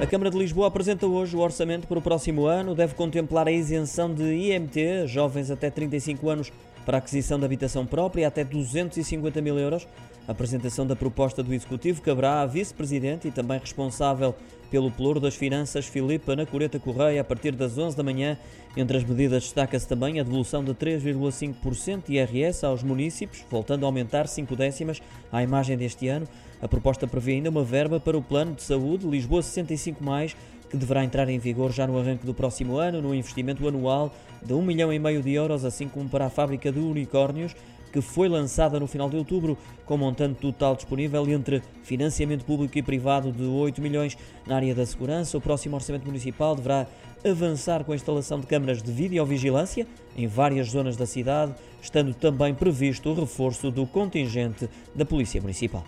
A Câmara de Lisboa apresenta hoje o orçamento para o próximo ano. Deve contemplar a isenção de IMT, jovens até 35 anos, para aquisição de habitação própria, até 250 mil euros. A apresentação da proposta do Executivo caberá à Vice-Presidente e também responsável pelo Pelouro das Finanças, Filipe Anacoreta Correia, a partir das 11 da manhã. Entre as medidas destaca-se também a devolução de 3,5% de IRS aos municípios, voltando a aumentar 5 décimas à imagem deste ano. A proposta prevê ainda uma verba para o Plano de Saúde Lisboa 65, que deverá entrar em vigor já no arranque do próximo ano, no investimento anual de 1 milhão e meio de euros, assim como para a fábrica de unicórnios, que foi lançada no final de outubro, com montante total disponível entre financiamento público e privado de 8 milhões na área da segurança. O próximo orçamento municipal deverá avançar com a instalação de câmaras de videovigilância em várias zonas da cidade, estando também previsto o reforço do contingente da Polícia Municipal.